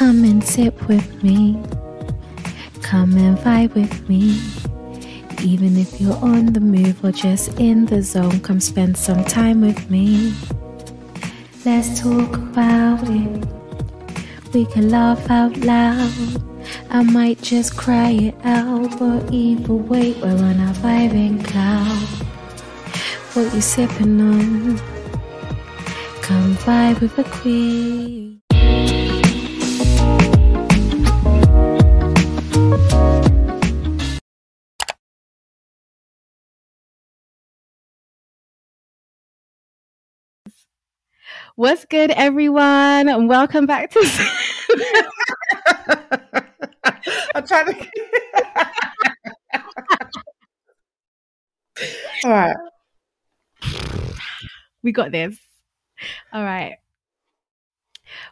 Come and sit with me. Come and vibe with me. Even if you're on the move or just in the zone, come spend some time with me. Let's talk about it. We can laugh out loud. I might just cry it out, but either way, we're on a vibing cloud. What you sipping on? Come vibe with a queen. What's good, everyone? And welcome back to. I'm trying to. All right. we got this. All right.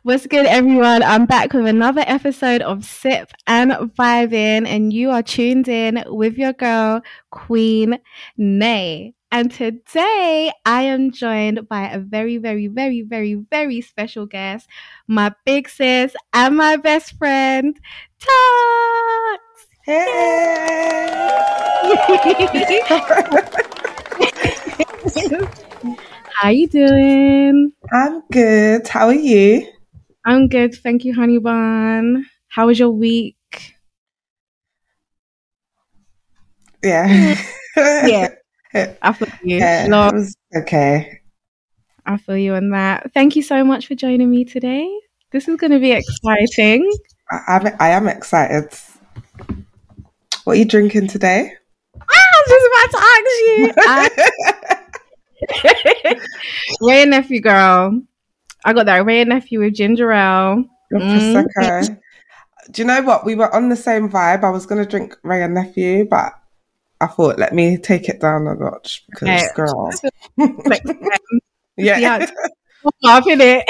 What's good, everyone? I'm back with another episode of Sip and Vibing, and you are tuned in with your girl, Queen Nay. And today I am joined by a very, very, very, very, very special guest, my big sis and my best friend, Tux. Hey. How you doing? I'm good. How are you? I'm good, thank you, honey bun. How was your week? Yeah. Yeah. I feel you. Love. okay. I feel you on that. Thank you so much for joining me today. This is going to be exciting. I, I'm, I am excited. What are you drinking today? I was just about to ask you. Wray and nephew, girl. I got that Wray and nephew with ginger ale. Mm. Prosecco. Do you know what? We were on the same vibe. I was going to drink Wray and Nephew, but I thought, let me take it down a notch because, Okay. girl. Time, um, Yeah. Yeah. off in it.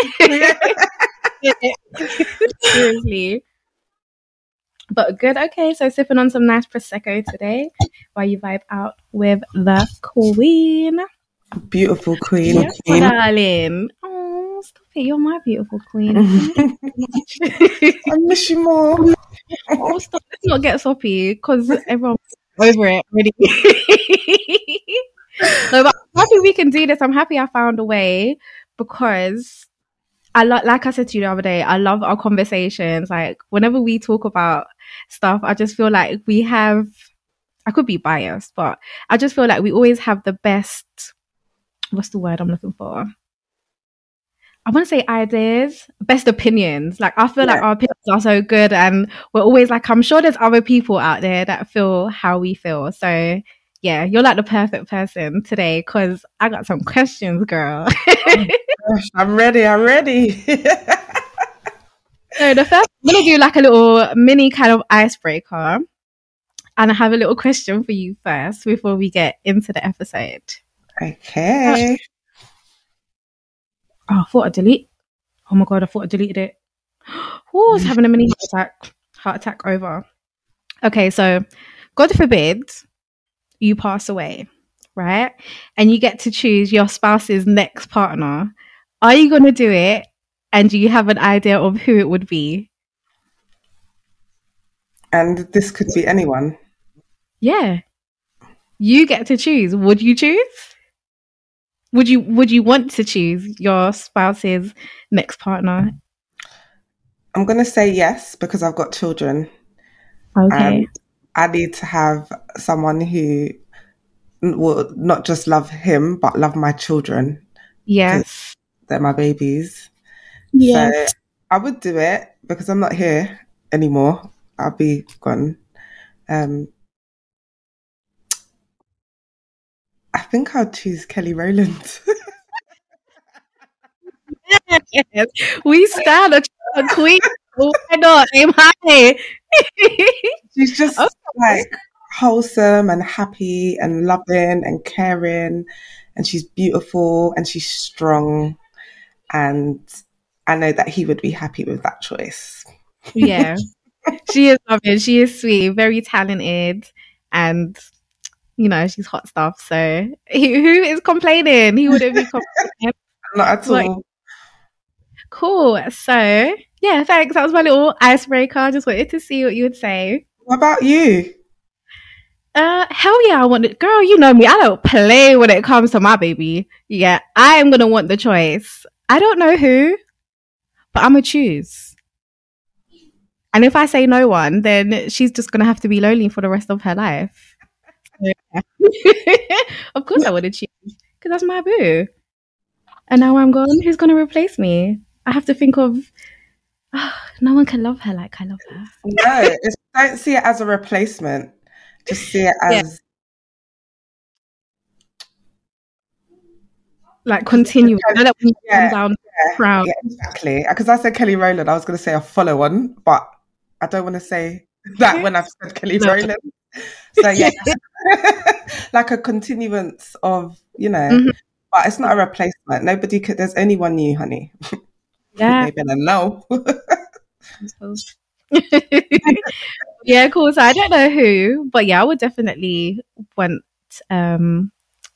Seriously. But good. Okay, so sipping on some nice prosecco today while you vibe out with the queen. Beautiful queen. Yes, queen. darling. Oh, stop it! You're my beautiful queen. I miss you more. oh, stop! Let's not get soppy because everyone's over it already. no, but I'm happy we can do this. I'm happy I found a way because I lo- like I said to you the other day. I love our conversations. Like whenever we talk about stuff, I just feel like we have. I could be biased, but I just feel like we always have the best. What's the word I'm looking for? I want to say ideas, best opinions. Like I feel like our opinions are so good, and we're always like, I'm sure there's other people out there that feel how we feel. So yeah, you're like the perfect person today because I got some questions, girl. Oh gosh, I'm ready. I'm ready. so the first, I'm gonna do like a little mini kind of icebreaker, and I have a little question for you first before we get into the episode. okay. Uh, Oh, I thought I delete. Oh my god, I thought I deleted it. Oh, I was having a mini heart attack. Heart attack over. Okay, so God forbid you pass away, right? And you get to choose your spouse's next partner. Are you going to do it? And do you have an idea of who it would be? And this could be anyone. Yeah. You get to choose. Would you choose? Would you would you want to choose your spouse's next partner? I'm going to say yes because I've got children. Okay. I need to have someone who will not just love him, but love my children. yes. They're my babies. Yes. So I would do it because I'm not here anymore. I'll be gone. Um, I think I'll choose Kelly Rowland. Yes. We stand a, a queen. Why not? Aim high. She's just Okay. like wholesome and happy and loving and caring, and she's beautiful and she's strong. And I know that he would be happy with that choice. yeah. She is loving. She is sweet, very talented, and you know, she's hot stuff. So he, who is complaining? He wouldn't be complaining. Not at Like- all. Cool. So yeah, thanks. That was my little icebreaker. Just wanted to see what you would say. What about you? Uh, hell yeah, I want it. Girl, you know me. I don't play when it comes to my baby. Yeah, I am gonna want the choice. I don't know who, but I'm gonna choose. And if I say no one, then she's just gonna have to be lonely for the rest of her life. of course, I would have choose because that's my boo. And now I'm gone. Who's gonna replace me? I have to think of. Oh, no one can love her like I love her. No, don't see it as a replacement. Just see it as. Yeah. Like continue. Yeah, yeah, down yeah, exactly. Because I said Kelly Rowland, I was going to say a follow on, but I don't want to say that when I've said Kelly no. Rowland. So yeah, like a continuance of you know, mm-hmm. but it's not a replacement. Nobody could. There's only one new, honey. Yeah, they better know. yeah, of course. I don't know who, but yeah, I would definitely want um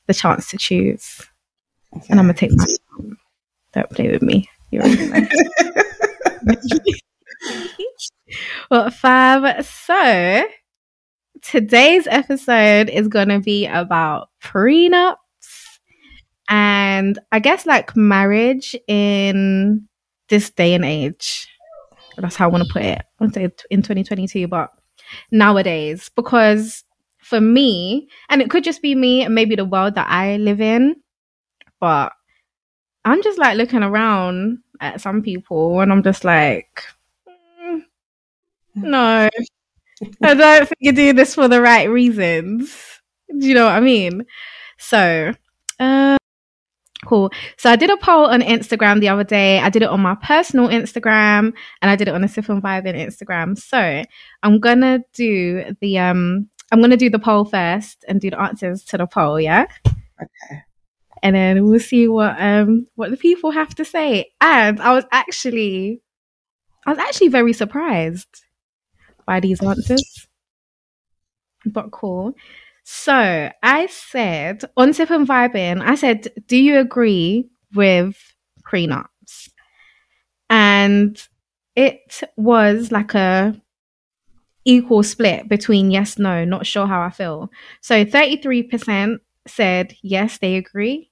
the chance to choose, okay. and I'm gonna take my. Don't play with me. You're well, Fab. So today's episode is going to be about prenups and I guess like marriage in this day and age. That's how I want to put it. I say in 2022, but nowadays, because for me, and it could just be me and maybe the world that I live in, but I'm just like looking around at some people and I'm just like, mm, no, I don't think you're doing this for the right reasons. Do you know what I mean? So, uh, cool. So I did a poll on Instagram the other day. I did it on my personal Instagram and I did it on a Sip and Vibe in Instagram. So I'm gonna do the um I'm gonna do the poll first and do the answers to the poll, yeah? Okay. And then we'll see what um what the people have to say. And I was actually I was actually very surprised by these answers. But cool. So I said on Sip and Vibing, I said, Do you agree with prenups? And it was like a equal split between yes, no, not sure how I feel. So 33% said yes, they agree.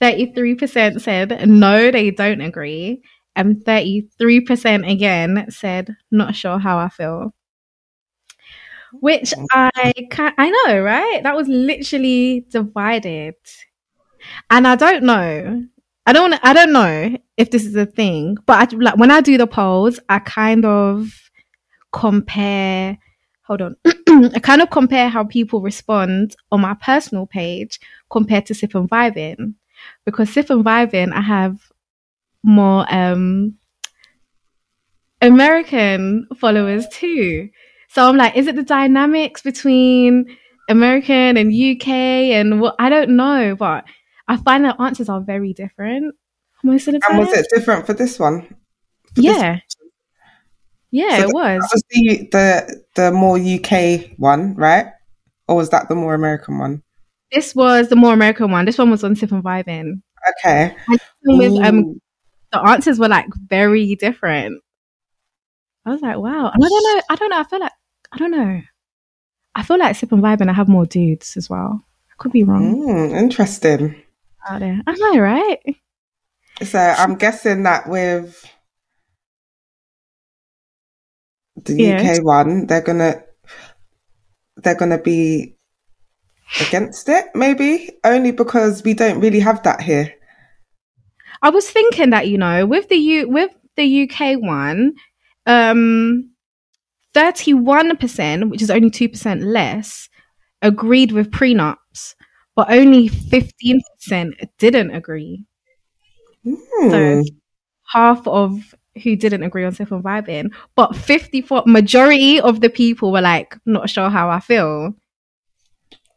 33% said no, they don't agree. And 33% again said not sure how I feel which I can I know, right? That was literally divided. And I don't know. I don't I don't know if this is a thing, but I, like when I do the polls, I kind of compare hold on. I kind of compare how people respond on my personal page compared to Sip and Vibing. Because Sip and Vibing, I have more um American followers too. So I'm like, is it the dynamics between American and UK and what? I don't know, but I find that answers are very different most of the time. And was it different for this one? For yeah. This one? Yeah, so it was. Was the, the the more UK one, right? Or was that the more American one? This was the more American one. This one was on Sip and Vibing. Okay. With, um, the answers were like very different. I was like, wow. And I don't know. I don't know. I feel like I don't know. I feel like Sip and Vibe and I have more dudes as well. I could be wrong. Mm, interesting. Out there. I know, right? So I'm guessing that with the yeah. UK one, they're gonna they're gonna be against it, maybe only because we don't really have that here. I was thinking that you know, with the U with the UK one, um, 31%, which is only 2% less, agreed with prenups, but only 15% didn't agree. Mm. So half of who didn't agree on Sip and Vibing, but 54 majority of the people were like, not sure how I feel.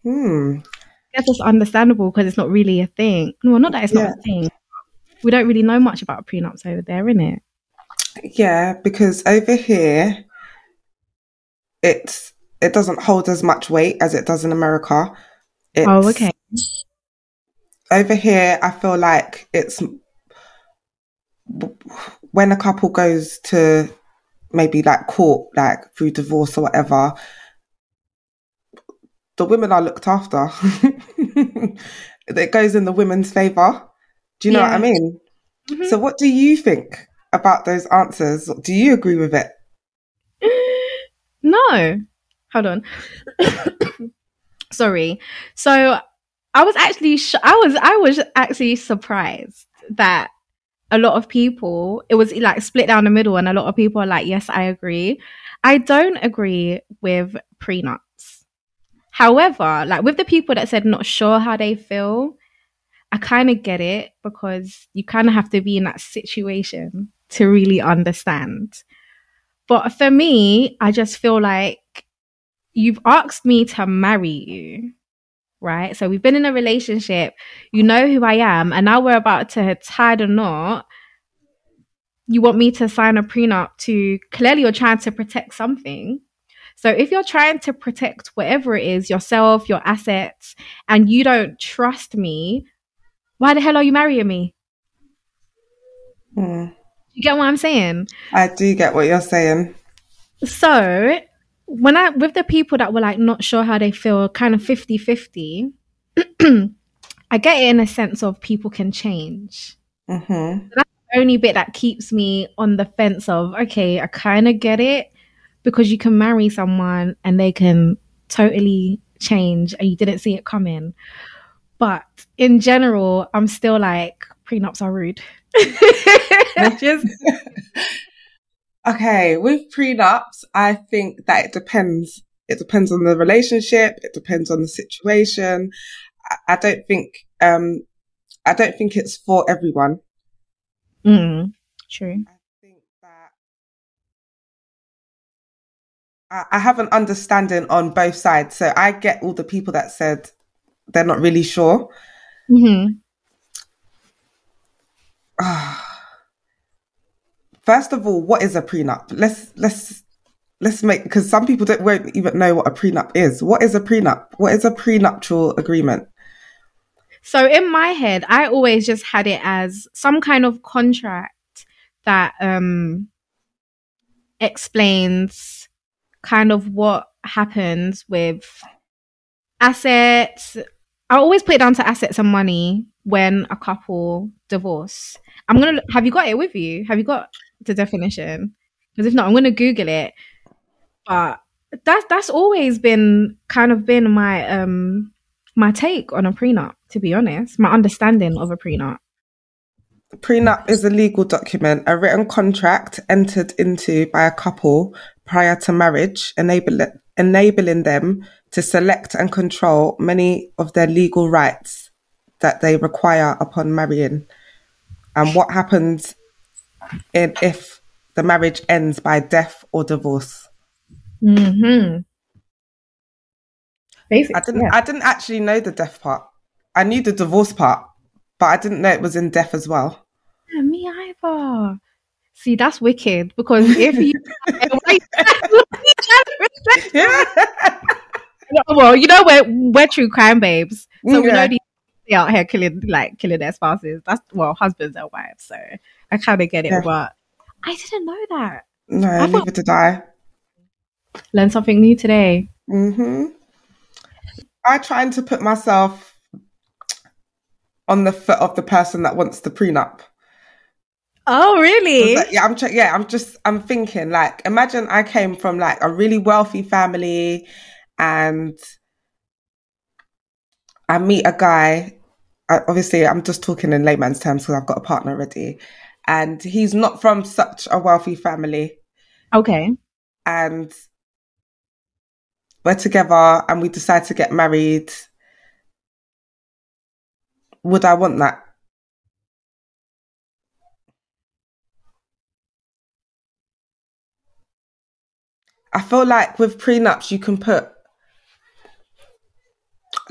Hmm. I guess it's understandable because it's not really a thing. Well, not that it's not yeah. a thing. We don't really know much about prenups over there, in it. Yeah, because over here, it's it doesn't hold as much weight as it does in America. It's, oh, okay. Over here, I feel like it's when a couple goes to maybe like court, like through divorce or whatever, the women are looked after. it goes in the women's favor. Do you know yeah. what I mean? Mm-hmm. So, what do you think about those answers? Do you agree with it? No. Hold on. Sorry. So, I was actually sh- I was I was actually surprised that a lot of people it was like split down the middle and a lot of people are like yes I agree. I don't agree with prenups. However, like with the people that said not sure how they feel, I kind of get it because you kind of have to be in that situation to really understand. But for me, I just feel like you've asked me to marry you, right? So we've been in a relationship, you know who I am, and now we're about to tie the knot. You want me to sign a prenup to clearly you're trying to protect something. So if you're trying to protect whatever it is, yourself, your assets, and you don't trust me, why the hell are you marrying me? Mm. You get what I'm saying? I do get what you're saying. So when I with the people that were like not sure how they feel, kind of 50-50, I get it in a sense of people can change. Mm-hmm. that's the only bit that keeps me on the fence of okay, I kind of get it because you can marry someone and they can totally change and you didn't see it coming. But in general, I'm still like prenups are rude. Just okay, with prenups, I think that it depends. It depends on the relationship. It depends on the situation. I, I don't think, um, I don't think it's for everyone. Mm, true. I think that I, I have an understanding on both sides. So I get all the people that said they're not really sure. Mm-hmm. First of all, what is a prenup? Let's let's let's make because some people don't won't even know what a prenup is. What is a prenup? What is a prenuptial agreement? So in my head, I always just had it as some kind of contract that um explains kind of what happens with assets, I always put it down to assets and money when a couple divorce. I'm gonna have you got it with you? Have you got the definition? Because if not, I'm gonna Google it. But that's that's always been kind of been my um my take on a prenup, to be honest. My understanding of a prenup. Prenup is a legal document, a written contract entered into by a couple prior to marriage, enable, enabling them to select and control many of their legal rights that they require upon marrying. And what happens in, if the marriage ends by death or divorce? Mm-hmm. Basically, I didn't. Yeah. I didn't actually know the death part. I knew the divorce part, but I didn't know it was in death as well. Yeah, me either. See, that's wicked because if you, yeah. well, you know we're we're true crime babes, so we know these out here killing like killing their spouses. That's well, husbands and wives. So I kind of get it, yeah. but I didn't know that. No, I leave it to die. Learn something new today. Hmm. I trying to put myself on the foot of the person that wants the prenup. Oh, really? Like, yeah, I'm. Ch- yeah, I'm just. I'm thinking like, imagine I came from like a really wealthy family and I meet a guy. Obviously, I'm just talking in layman's terms because I've got a partner already, and he's not from such a wealthy family. Okay. And we're together, and we decide to get married. Would I want that? I feel like with prenups, you can put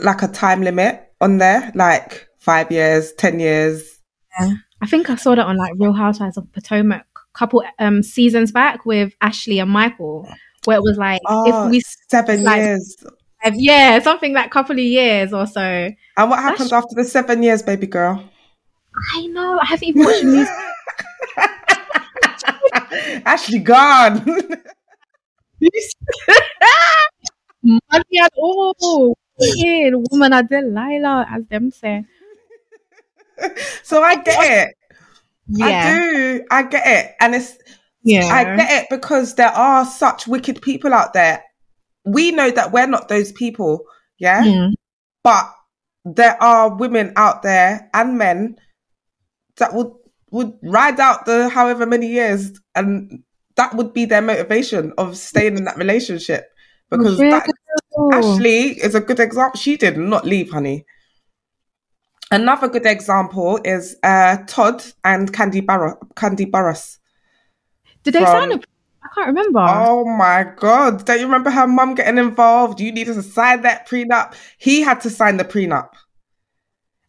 like a time limit on there, like five years, ten years. Yeah. I think I saw that on like Real Housewives of Potomac a couple um seasons back with Ashley and Michael, where it was like oh, if we seven like, years. Yeah, something like couple of years or so. And what happens after the seven years, baby girl? I know. I haven't even watched news. Ashley gone. Money at all. Yeah, woman are Delilah, as them say. so I get it. Yeah. I do. I get it. And it's Yeah. I get it because there are such wicked people out there. We know that we're not those people, yeah? Mm. But there are women out there and men that would would ride out the however many years and that would be their motivation of staying in that relationship. Because that Real. Ashley is a good example. She did not leave, honey. Another good example is uh, Todd and Kandi Barra, Kandi Burruss. Did they from- sign a? I can't remember. Oh my god! Don't you remember her mum getting involved? You needed to sign that prenup. He had to sign the prenup,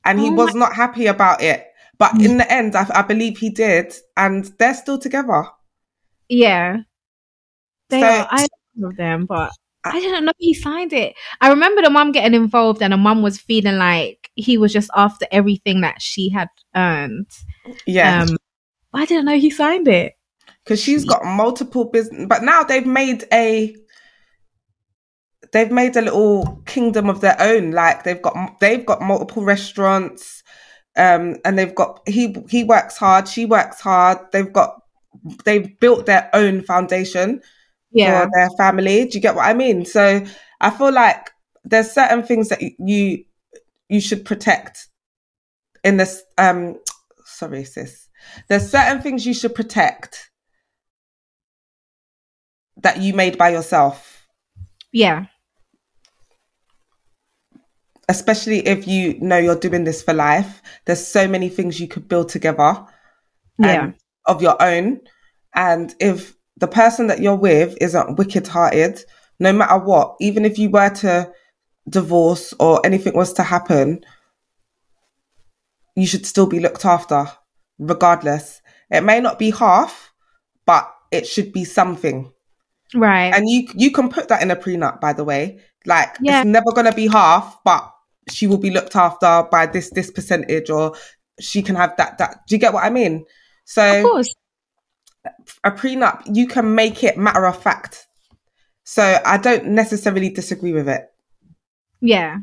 and he Oh was not happy about it. But in the end, I, I believe he did, and they're still together. Yeah. They So- are. I love them, but I didn't know he signed it. I remember the mum getting involved, and the mum was feeling like he was just after everything that she had earned. Yeah, Um, I didn't know he signed it. because she's got multiple business. But now they've made a they've made a little kingdom of their own. Like they've got they've got multiple restaurants, um, and they've got he he works hard, she works hard. They've got they've built their own foundation Yeah. for their family. Do you get what I mean? So I feel like there's certain things that you you should protect in this. Um, sorry, sis. There's certain things you should protect that you made by yourself, Yeah. especially if you know you're doing this for life. There's so many things you could build together. Yeah. of your own. And if the person that you're with isn't wicked hearted, no matter what, even if you were to divorce or anything was to happen, you should still be looked after, regardless. It may not be half, but it should be something. Right. And you you can put that in a prenup, by the way. Like Yeah. it's never gonna be half, but she will be looked after by this this percentage, or she can have that that. Do you get what I mean? So of course. A prenup, you can make it matter of fact. So I don't necessarily disagree with it. Yeah,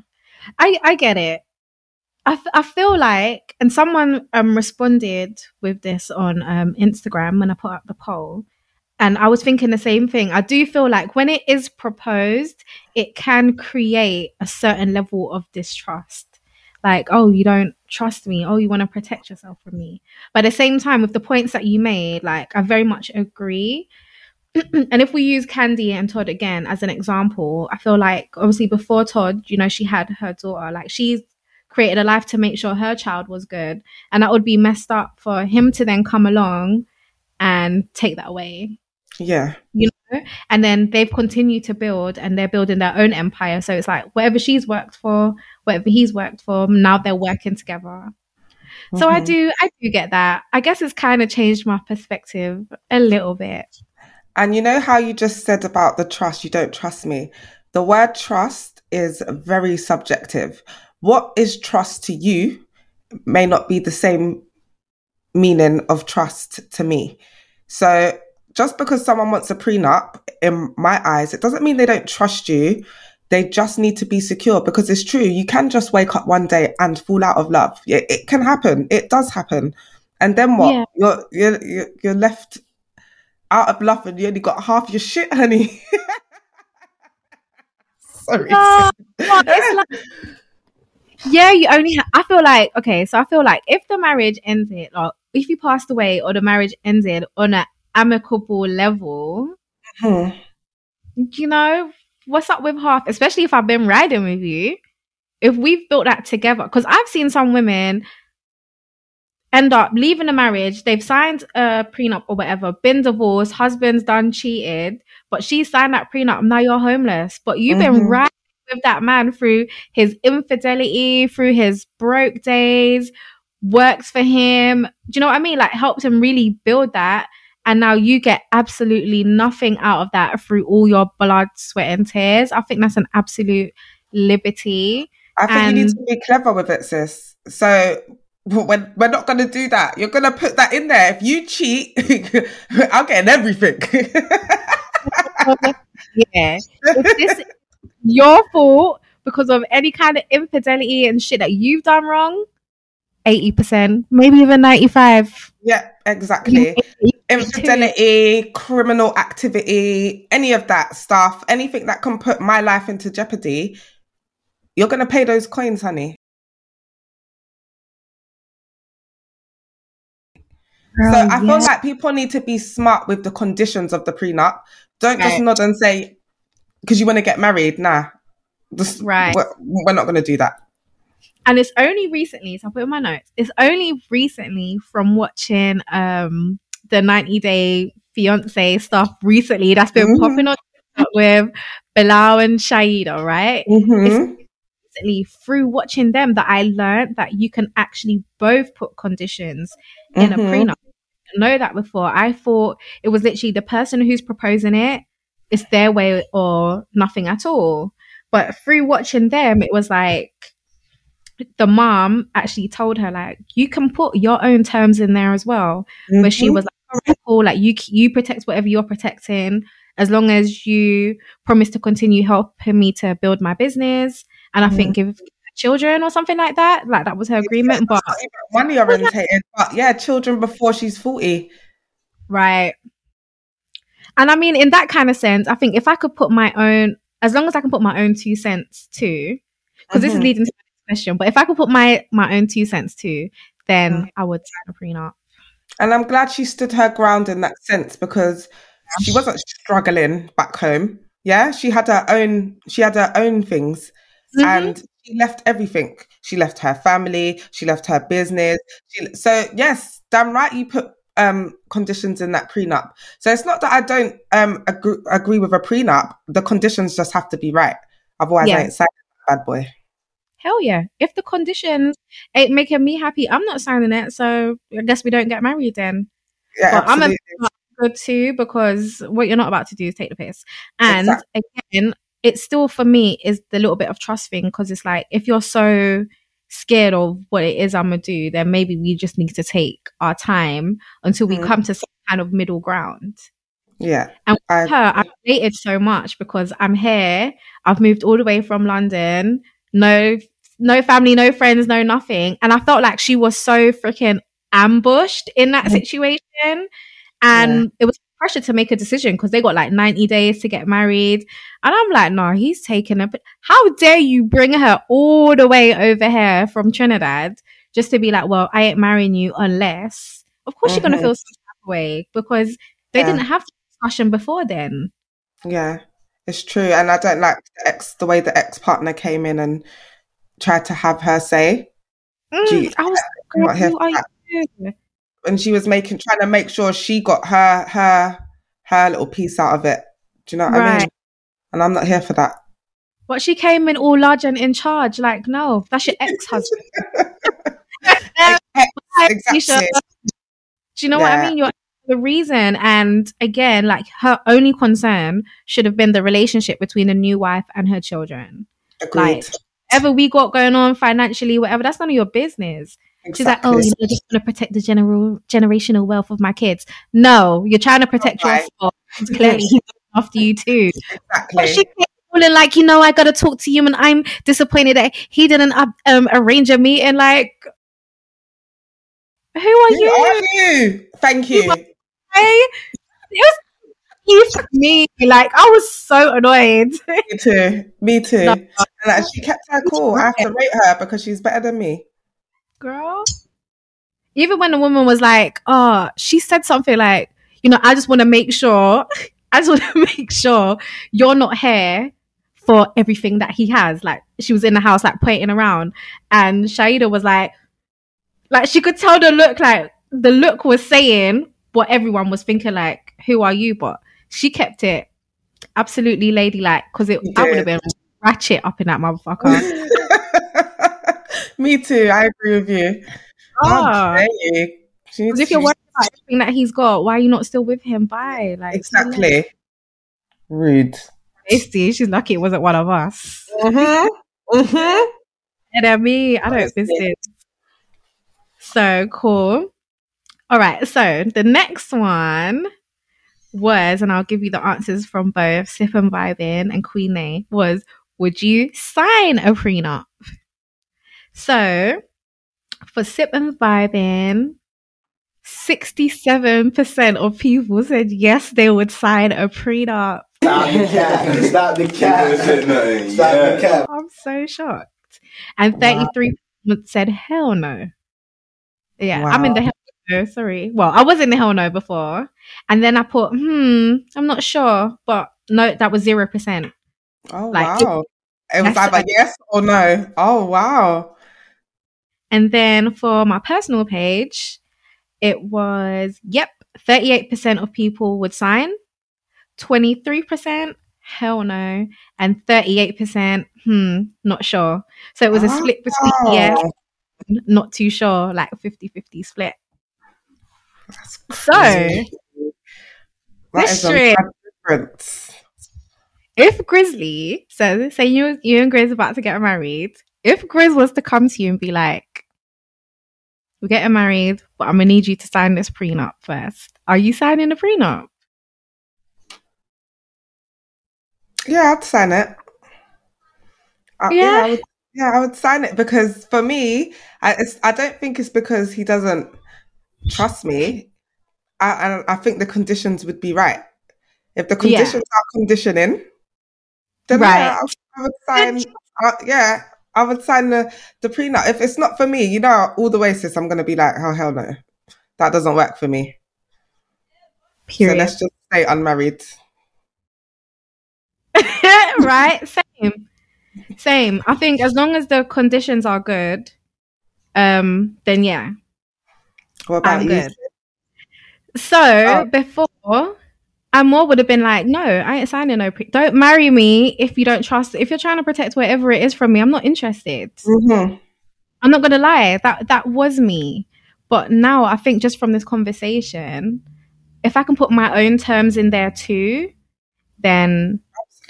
I I get it. I, f- I feel like, and someone um responded with this on um Instagram when I put up the poll, and I was thinking the same thing. I do feel like when it is proposed, it can create a certain level of distrust. Like, oh, you don't trust me. Oh, you want to protect yourself from me. But at the same time, with the points that you made, like, I very much agree. and if we use Kandi and Todd again as an example, I feel like obviously before Todd, you know, she had her daughter. Like she's created a life to make sure her child was good. And that would be messed up for him to then come along and take that away. Yeah. You know? And then they've continued to build and they're building their own empire. So it's like whatever she's worked for, whatever he's worked for, now they're working together. So I Mhm. do I do get that. I guess it's kind of changed my perspective a little bit. And you know how you just said about the trust, you don't trust me. The word trust is very subjective. What is trust to you may not be the same meaning of trust to me. So just because someone wants a prenup, in my eyes, it doesn't mean they don't trust you. They just need to be secure because it's true. You can just wake up one day and fall out of love. It, it can happen. It does happen. And then what? Yeah. You're, you're you're you're left out of love and you only got half your shit, honey. Sorry. No, it's like, yeah, you only. Ha- I feel like okay, so I feel like if the marriage ended, or if you passed away, or the marriage ended on an amicable level, Hmm. you know, what's up with half? Especially if I've been riding with you, if we've built that together, because I've seen some women end up leaving a marriage, they've signed a prenup or whatever, been divorced, husband's done cheated, but she signed that prenup, now you're homeless. But you've been Mhm. riding with that man through his infidelity, through his broke days, works for him. Do you know what I mean? Like helped him really build that. And now you get absolutely nothing out of that through all your blood, sweat, and tears. I think that's an absolute liberty. I think you need to be clever with it, sis. So We're, we're not going to do that. You're going to put that in there. If you cheat, I'm getting everything. yeah. If this your fault because of any kind of infidelity and shit that you've done wrong, 80%, maybe even 95. Yeah, exactly. Infidelity, criminal activity, any of that stuff, anything that can put my life into jeopardy, you're going to pay those coins, honey. so I feel like people need to be smart with the conditions of the prenup. Don't just nod and say, because you want to get married. Nah, just, right. We're, we're not going to do that. And it's only recently, so I put in my notes. It's only recently from watching um the 90 Day Fiance stuff recently that's been mm-hmm. popping on with Bilal and Shaeeda, right? Mm-hmm. recently through watching them that I learned that you can actually both put conditions in mm-hmm. a prenup. know that before. I thought it was literally the person who's proposing it, it's their way or nothing at all. But through watching them, it was like the mom actually told her like you can put your own terms in there as well. Mm-hmm. But she was like, cool, like you you protect whatever you're protecting as long as you promise to continue helping me to build my business and I mm-hmm. think give children or something like that. Like that was her agreement. But money orientated, but yeah, children before she's forty. Right. And I mean, in that kind of sense, I think if I could put my own as long as I can put my own two cents too, because mm-hmm. this is mm-hmm. leading to question. But if I could put my my own two cents too, then mm-hmm. I would sign a prenup. And I'm glad she stood her ground in that sense because she wasn't struggling back home. Yeah, she had her own. She had her own things, mm-hmm. and she left everything. She left her family. She left her business. She, so yes, damn right, you put um, conditions in that prenup. So it's not that I don't um, agree, agree with a prenup. The conditions just have to be right. Otherwise, yeah. I ain't signing bad boy. Hell yeah. If the conditions ain't making me happy, I'm not signing it. So I guess we don't get married then. Yeah, but absolutely. I'm a good too because what you're not about to do is take the piss. And exactly. again, it's still for me is the little bit of trust thing because it's like if you're so scared of what it is I'm gonna do, then maybe we just need to take our time until we mm. come to some kind of middle ground. Yeah. And with I, her, I related so much because I'm here. I've moved all the way from London. No, no family, no friends, no nothing. And I felt like she was so freaking ambushed in that situation. And yeah. it was pressure to make a decision because they got like 90 days to get married. And I'm like, no, he's taking it. But how dare you bring her all the way over here from Trinidad just to be like, well, I ain't marrying you unless, of course, mm-hmm. you're going to feel some way because they yeah. didn't have the discussion before then. Yeah, it's true. And I don't like the ex, the way the ex partner came in and tried to have her say. Mm, you, I was, not here and she was making trying to make sure she got her her her little piece out of it. Do you know what right. I mean? And I'm not here for that. But she came in all large and in charge. Like, no, that's your ex husband. exactly. Do you know yeah. what I mean? You're the reason. And again, like her only concern should have been the relationship between the new wife and her children. Agreed. Like, whatever we got going on financially, whatever, that's none of your business. Exactly. She's like, oh, you know, just want to protect the general generational wealth of my kids. No, you're trying to protect right. yourself. Clearly, he's after you too. Exactly. But she calling like, you know, I got to talk to you, and I'm disappointed that he didn't um, arrange a meeting. Like, who are who you? Are you? Thank you. Hey, it was me. Like, I was so annoyed. Me too. Me too. No. And like, she kept her cool. I have to rate her because she's better than me girl. Even when the woman was like, oh, she said something like, you know, I just want to make sure, I just want to make sure you're not here for everything that he has. Like she was in the house, like pointing around, and Shaeeda was like, like she could tell the look, like the look was saying what everyone was thinking, like, who are you? But she kept it absolutely ladylike because it I would have been ratchet up in that motherfucker. Me too. I agree with you. Oh. Because if you're worried about everything that he's got, why are you not still with him? Bye. Like exactly. Rude. Tasty. She's lucky it wasn't one of us. Mm-hmm. Mm-hmm. And then me, I don't visit. So cool. All right. So the next one was, and I'll give you the answers from both Sip and Vibin and Queen A, was would you sign a prenup? So for Sip and Vibin, 67% of people said yes, they would sign a prenup. Stop the cap. Stop the cap. Stop the cap. I'm so shocked. And thirty-three percent said hell no. Yeah, I'm in the hell no, sorry. Well, I was in the hell no before. And then I put, hmm, I'm not sure. But no, that was 0%. Oh Like, wow. It was that's either yes or no. Oh wow. And then for my personal page, it was, yep, 38% of people would sign, 23%, hell no, and 38%, hmm, not sure. So it was a split between yes, not too sure, like 50 50 split. That's So crazy. That is a Mystery. difference. if Grizzly says, say you, you and Grizz about to get married, if Grizz was to come to you and be like, we're getting married, but I'm gonna need you to sign this prenup first. Are you signing the prenup? Yeah, I'd sign it. I, yeah, Yeah. I would, yeah, I would sign it because for me, I, it's, I don't think it's because he doesn't trust me. I, I, I think the conditions would be right. If the Yeah. conditions are conditioning, then Right. yeah, I, I would sign. Uh, yeah, I would sign the the prenup. If it's not for me, you know, all the way, sis, I'm gonna be like, oh hell no, that doesn't work for me. Period. So let's just stay unmarried. right? Same. Same. I think as long as the conditions are good, um, then yeah, What about I'm you? good. So Oh. before, I more would have been like, no, I ain't signing no. Pre- don't marry me if you don't trust. If you're trying to protect whatever it is from me, I'm not interested. hmm I'm not gonna lie. That that was me. But now I think just from this conversation, if I can put my own terms in there too, then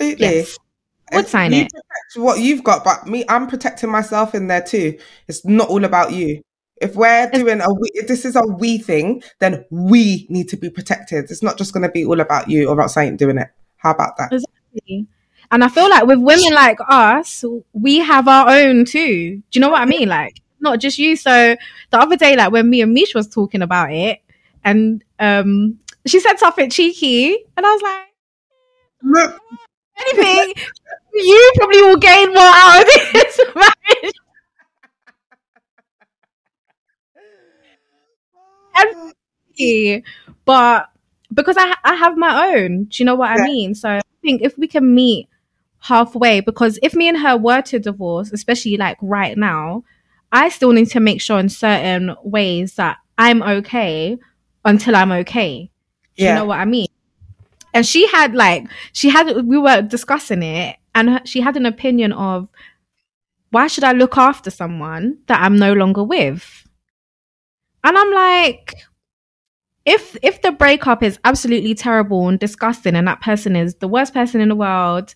Absolutely. yes, I would sign you it. protect what you've got, but me, I'm protecting myself in there too. It's not all about you. If we're doing a we, if this is a we thing, then we need to be protected. It's not just going to be all about you or about something doing it. How about that? Exactly. And I feel like with women like us, we have our own too. Do you know what I mean? Like, not just you. So the other day, like when me and Mish was talking about it, and um, she said something cheeky, and I was like, Look, anything, you probably will gain more out of this marriage. But because I I have my own, do you know what I mean? So I think if we can meet halfway, because if me and her were to divorce, especially like right now, I still need to make sure in certain ways that I'm okay until I'm okay. Do you know what I mean? And she had like she had we were discussing it, and she had an opinion of why should I look after someone that I'm no longer with? And I'm like, if if the breakup is absolutely terrible and disgusting, and that person is the worst person in the world,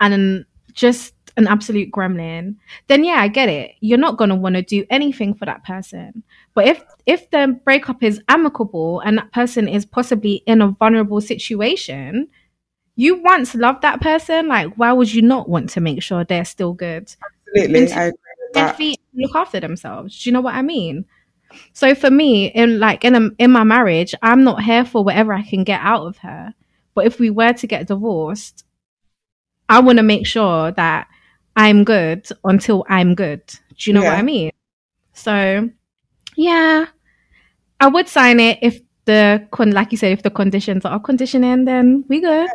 and just an absolute gremlin, then yeah, I get it. You're not gonna want to do anything for that person. But if if the breakup is amicable and that person is possibly in a vulnerable situation, you once loved that person. Like, why would you not want to make sure they're still good? absolutely. I agree their feet look after themselves. Do you know what I mean? So for me, in like in a, in my marriage, I'm not here for whatever I can get out of her. But if we were to get divorced, I want to make sure that I'm good until I'm good. Do you know what I mean? So yeah, I would sign it if the con like you said, if the conditions are conditioning, then we good.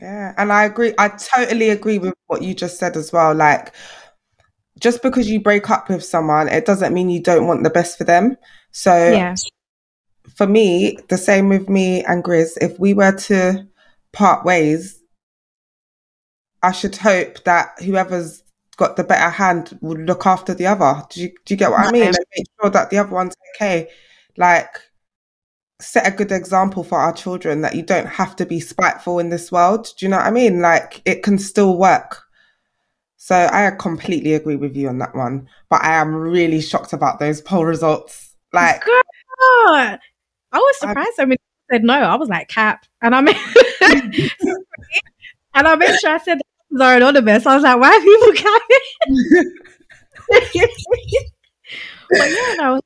Yeah, and I agree. I totally agree with what you just said as well. Like, just because you break up with someone, it doesn't mean you don't want the best for them. So, Yeah. for me, the same with me and Grizz. If we were to part ways, I should hope that whoever's got the better hand would look after the other. Do you, do you get what I mean? And make sure that the other one's okay. Like, set a good example for our children that you don't have to be spiteful in this world. Do you know what I mean? Like, it can still work. So I completely agree with you on that one. But I am really shocked about those poll results. Like, Girl, I was surprised. I, mean, said no. I was like, cap, and I made and I made sure I said the are anonymous. I was like, why are people capping? but yeah, no, I was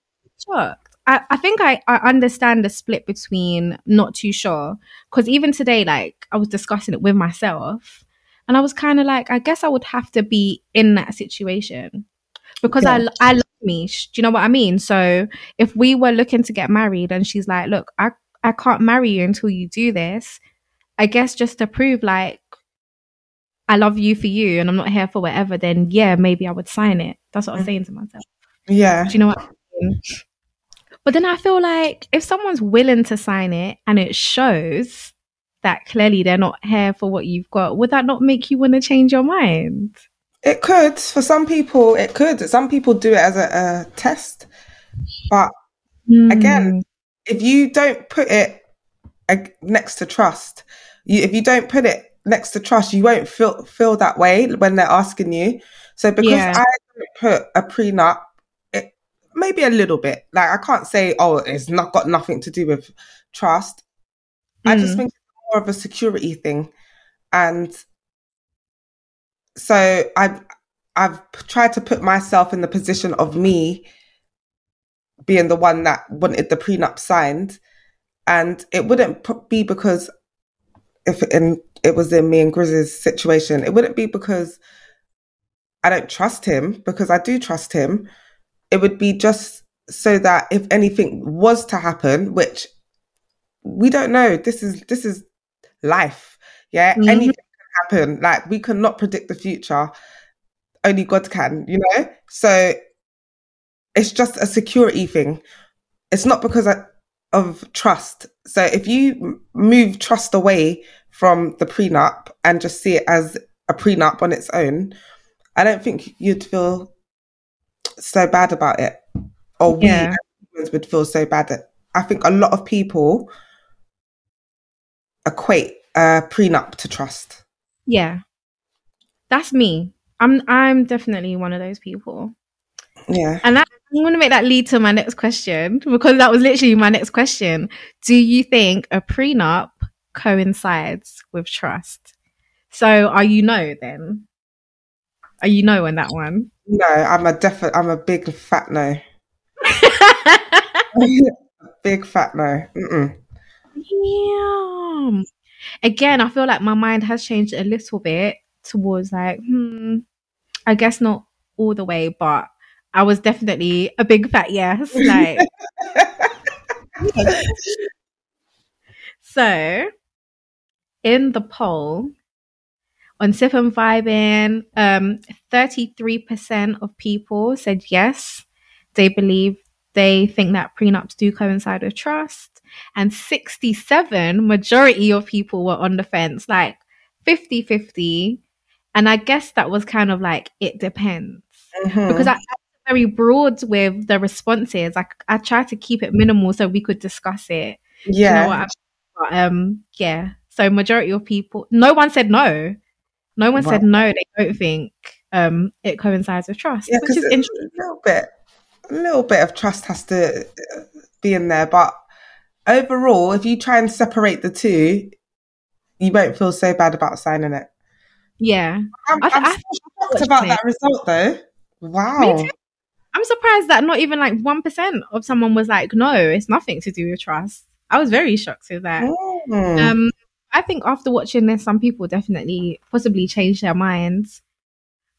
shocked. I, I think I, I understand the split between not too sure because even today, like I was discussing it with myself, and I was kind of like, I guess I would have to be in that situation because yeah. I I love me. Do you know what I mean? So if we were looking to get married, and she's like, look, I I can't marry you until you do this. I guess just to prove like I love you for you and I'm not here for whatever, then yeah, maybe I would sign it. That's what I was mm. saying to myself. Yeah. Do you know what I mean? But then I feel like if someone's willing to sign it and it shows that clearly they're not here for what you've got, would that not make you want to change your mind? It could. For some people, it could. Some people do it as a, a test. But mm. again, if you don't put it next to trust, you, if you don't put it next to trust, you won't feel feel that way when they're asking you. So because yeah. I put a prenup, it maybe a little bit. Like I can't say, oh, it's not got nothing to do with trust. Mm. I just mm. think more of a security thing, and so I've I've tried to put myself in the position of me being the one that wanted the prenup signed, and it wouldn't be because if in it was in me and Grizz's situation, it wouldn't be because I don't trust him, because I do trust him. It would be just so that if anything was to happen, which we don't know, this is this is life. Yeah. Mm-hmm. Anything can happen. Like we cannot predict the future. Only God can, you know? So it's just a security thing. It's not because of trust. So if you move trust away from the prenup and just see it as a prenup on its own, I don't think you'd feel so bad about it. Or yeah. we would feel so bad. At, I think a lot of people equate a prenup to trust. Yeah. That's me. I'm I'm definitely one of those people. Yeah. And that, I'm going to make that lead to my next question because that was literally my next question. Do you think a prenup coincides with trust. So are you no then? Are you no on that one? No, I'm a definite. I'm a big fat no. big fat no. Mm-mm. Yeah. Again, I feel like my mind has changed a little bit towards like, hmm, I guess not all the way, but I was definitely a big fat yes. Like, so in the poll on Sip and Vibing, um, 33% of people said yes, they believe they think that prenups do coincide with trust. And 67, majority of people were on the fence, like 50 50. And I guess that was kind of like, it depends. Mm-hmm. Because I, I very broad with the responses. Like I tried to keep it minimal so we could discuss it. Yeah. You know but, um, yeah. So majority of people, no one said no. No one wow. said no. They don't think um, it coincides with trust, yeah, which is interesting. A little bit, a little bit of trust has to uh, be in there, but overall, if you try and separate the two, you won't feel so bad about signing it. Yeah, I'm, I, I'm I, shocked about that result, though. Wow. I'm surprised that not even like one percent of someone was like, "No, it's nothing to do with trust." I was very shocked with that. Mm. Um, I think after watching this, some people definitely possibly change their minds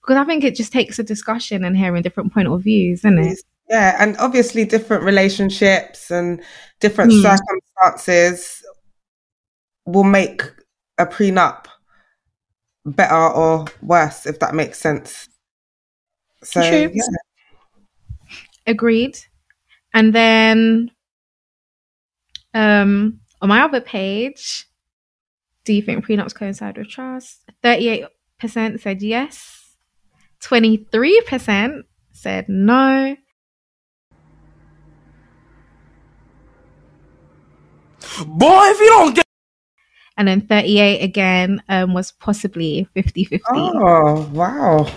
because I think it just takes a discussion and hearing different point of views, isn't it? Yeah, and obviously different relationships and different mm. circumstances will make a prenup better or worse, if that makes sense. So, True. yeah. Agreed. And then um, on my other page, do you think prenups coincide with trust? 38% said yes. 23% said no. Boy, if you don't get and then 38 again um, was possibly 50 50. Oh, wow.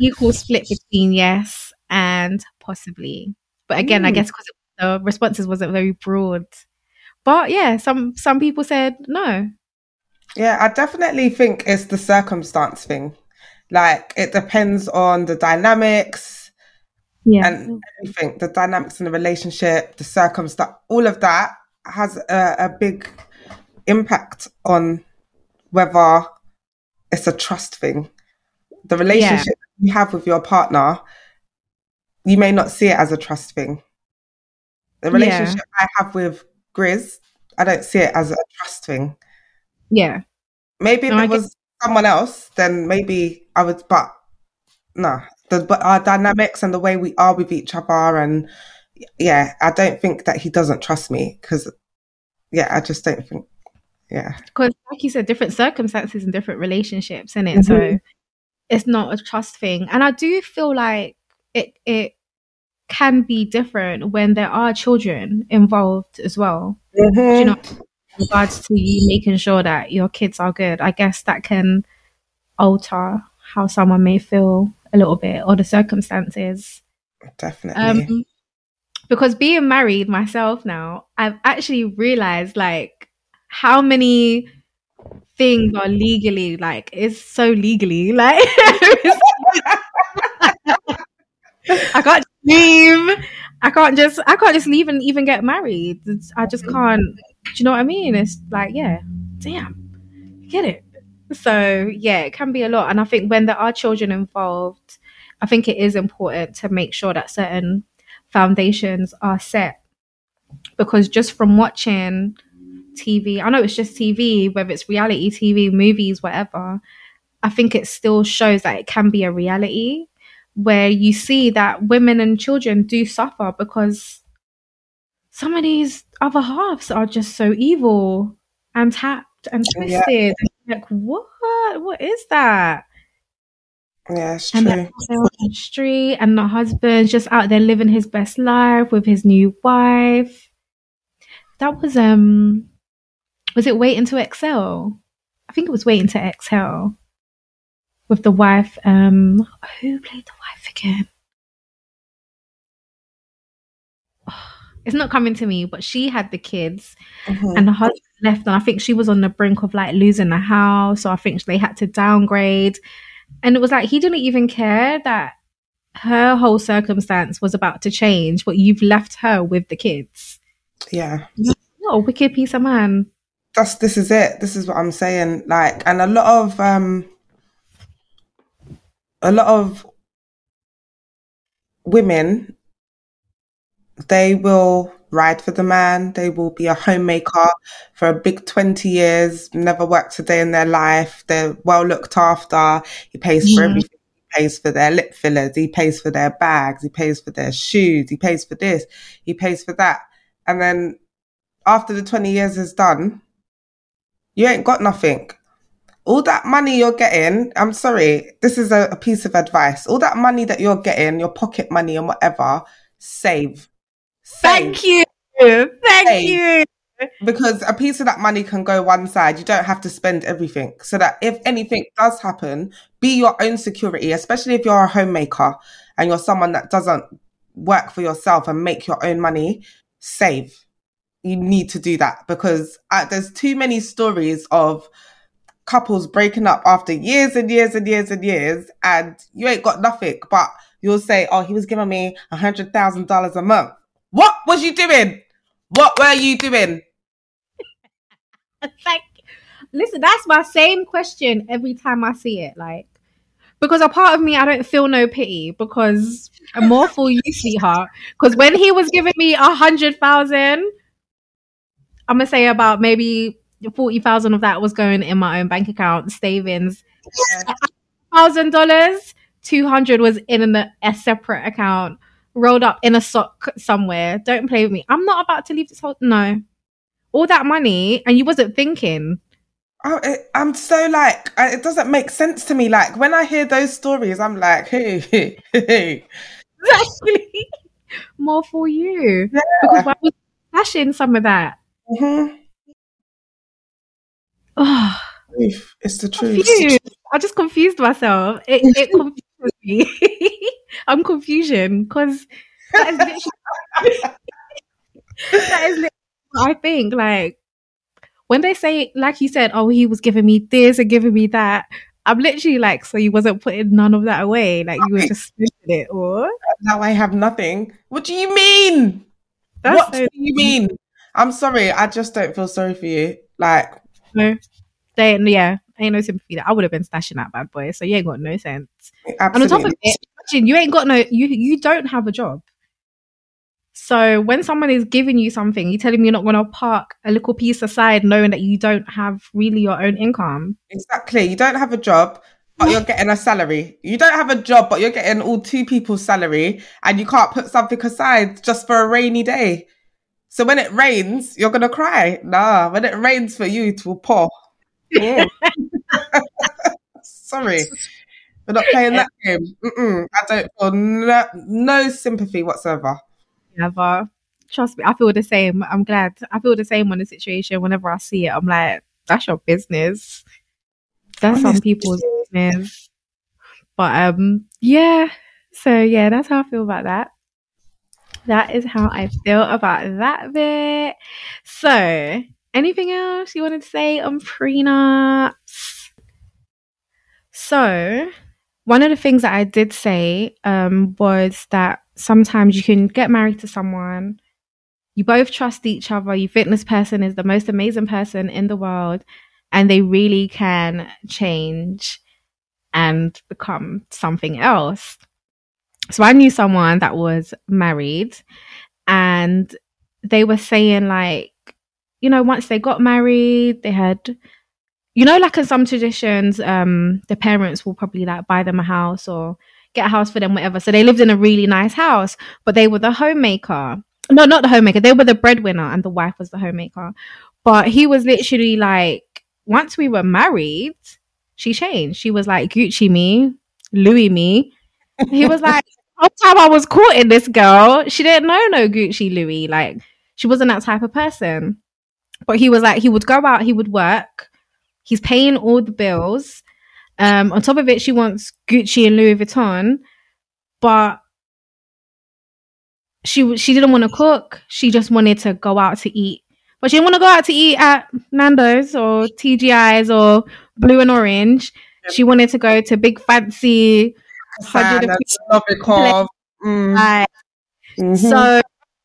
equal split between yes and possibly. But again, mm. I guess because the responses wasn't very broad. But yeah, some some people said no. Yeah, I definitely think it's the circumstance thing. Like it depends on the dynamics, yeah, and everything. The dynamics in the relationship, the circumstance, all of that has a, a big impact on whether it's a trust thing. The relationship yeah. you have with your partner, you may not see it as a trust thing. The relationship yeah. I have with Grizz, I don't see it as a trust thing. Yeah. Maybe if no, it was someone else, then maybe I would, but no. The, but our dynamics and the way we are with each other, and yeah, I don't think that he doesn't trust me because, yeah, I just don't think yeah. Because, like you said, different circumstances and different relationships, in it. Mm-hmm. So it's not a trust thing. And I do feel like it it can be different when there are children involved as well. Mm-hmm. You know, in regards to you making sure that your kids are good. I guess that can alter how someone may feel a little bit or the circumstances. Definitely. Um, because being married myself now, I've actually realized like how many things are legally like it's so legally like I can't leave. I can't just I can't just leave and even get married. It's, I just mm-hmm. can't. Do you know what I mean? It's like yeah, damn, get it. So yeah, it can be a lot, and I think when there are children involved, I think it is important to make sure that certain foundations are set because just from watching TV, I know it's just TV, whether it's reality TV, movies, whatever, I think it still shows that it can be a reality where you see that women and children do suffer because some of these other halves are just so evil and tapped and twisted. Yeah. Like, what? What is that? Yeah, it's and true. the street, and the husband's just out there living his best life with his new wife. That was um was it Waiting to Exhale? I think it was Waiting to Exhale with the wife. Um, who played the wife again? it's not coming to me, but she had the kids, mm-hmm. and the husband left, and I think she was on the brink of like losing the house, so I think they had to downgrade. And it was like he didn't even care that her whole circumstance was about to change, but you've left her with the kids. Yeah. What a wicked piece of man that's this is it. This is what I'm saying. Like, and a lot of um, a lot of women, they will ride for the man. They will be a homemaker for a big 20 years, never worked a day in their life. They're well looked after. He pays for mm-hmm. everything. He pays for their lip fillers. He pays for their bags. He pays for their shoes. He pays for this. He pays for that. And then after the 20 years is done, you ain't got nothing. All that money you're getting, I'm sorry, this is a, a piece of advice. All that money that you're getting, your pocket money and whatever, save. Save. Thank you. Thank save. you because a piece of that money can go one side. You don't have to spend everything. So that if anything does happen, be your own security, especially if you're a homemaker and you're someone that doesn't work for yourself and make your own money, save you need to do that because uh, there's too many stories of couples breaking up after years and years and years and years and you ain't got nothing but you'll say oh he was giving me a hundred thousand dollars a month what was you doing what were you doing like listen that's my same question every time i see it like because a part of me I don't feel no pity because more for you, sweetheart. Because when he was giving me a hundred thousand, I'm gonna say about maybe forty thousand of that was going in my own bank account savings. Thousand dollars, two hundred was in a separate account, rolled up in a sock somewhere. Don't play with me. I'm not about to leave this whole no. All that money, and you wasn't thinking. I, I'm so like it doesn't make sense to me. Like when I hear those stories, I'm like, hey, hey, hey. exactly. More for you yeah. because I was flashing some of that. Mm-hmm. Oh, it's the truth. Confused. I just confused myself. It, it confused me. I'm confusion because that is literally, that is literally I think. Like when they say, like you said, oh, he was giving me this and giving me that. I'm literally like, so you wasn't putting none of that away, like you were just spending it, or now I have nothing. What do you mean? That's what so do you mean? I'm sorry, I just don't feel sorry for you. Like, no, they, yeah, ain't no sympathy. That I would have been stashing that bad boy, so you ain't got no sense. Absolutely. And on top of it, imagine you ain't got no, you you don't have a job. So when someone is giving you something, you telling me you're not going to park a little piece aside, knowing that you don't have really your own income. Exactly. You don't have a job, but you're getting a salary. You don't have a job, but you're getting all two people's salary, and you can't put something aside just for a rainy day. So when it rains, you're gonna cry. Nah, when it rains for you, it will pour. Sorry, we're not playing that game. Mm-mm. I don't feel no, no sympathy whatsoever never. Trust me, I feel the same. I'm glad. I feel the same on the situation. Whenever I see it, I'm like, that's your business. That's some people's business. But um, yeah. So yeah, that's how I feel about that. That is how I feel about that bit. So, anything else you wanted to say on prenups? So, one of the things that I did say um, was that sometimes you can get married to someone, you both trust each other, you think this person is the most amazing person in the world, and they really can change and become something else. So I knew someone that was married and they were saying like, you know, once they got married, they had you know, like in some traditions, um, the parents will probably like buy them a house or get a house for them, whatever. So they lived in a really nice house, but they were the homemaker. No, not the homemaker. They were the breadwinner, and the wife was the homemaker. But he was literally like, once we were married, she changed. She was like Gucci me, Louis me. He was like, whole time I was courting this girl, she didn't know no Gucci Louis. Like she wasn't that type of person. But he was like, he would go out, he would work. He's paying all the bills. Um, on top of it, she wants Gucci and Louis Vuitton, but she she didn't want to cook. She just wanted to go out to eat, but she didn't want to go out to eat at Nando's or TGI's or Blue and Orange. She wanted to go to big fancy. Mm. Mm-hmm. So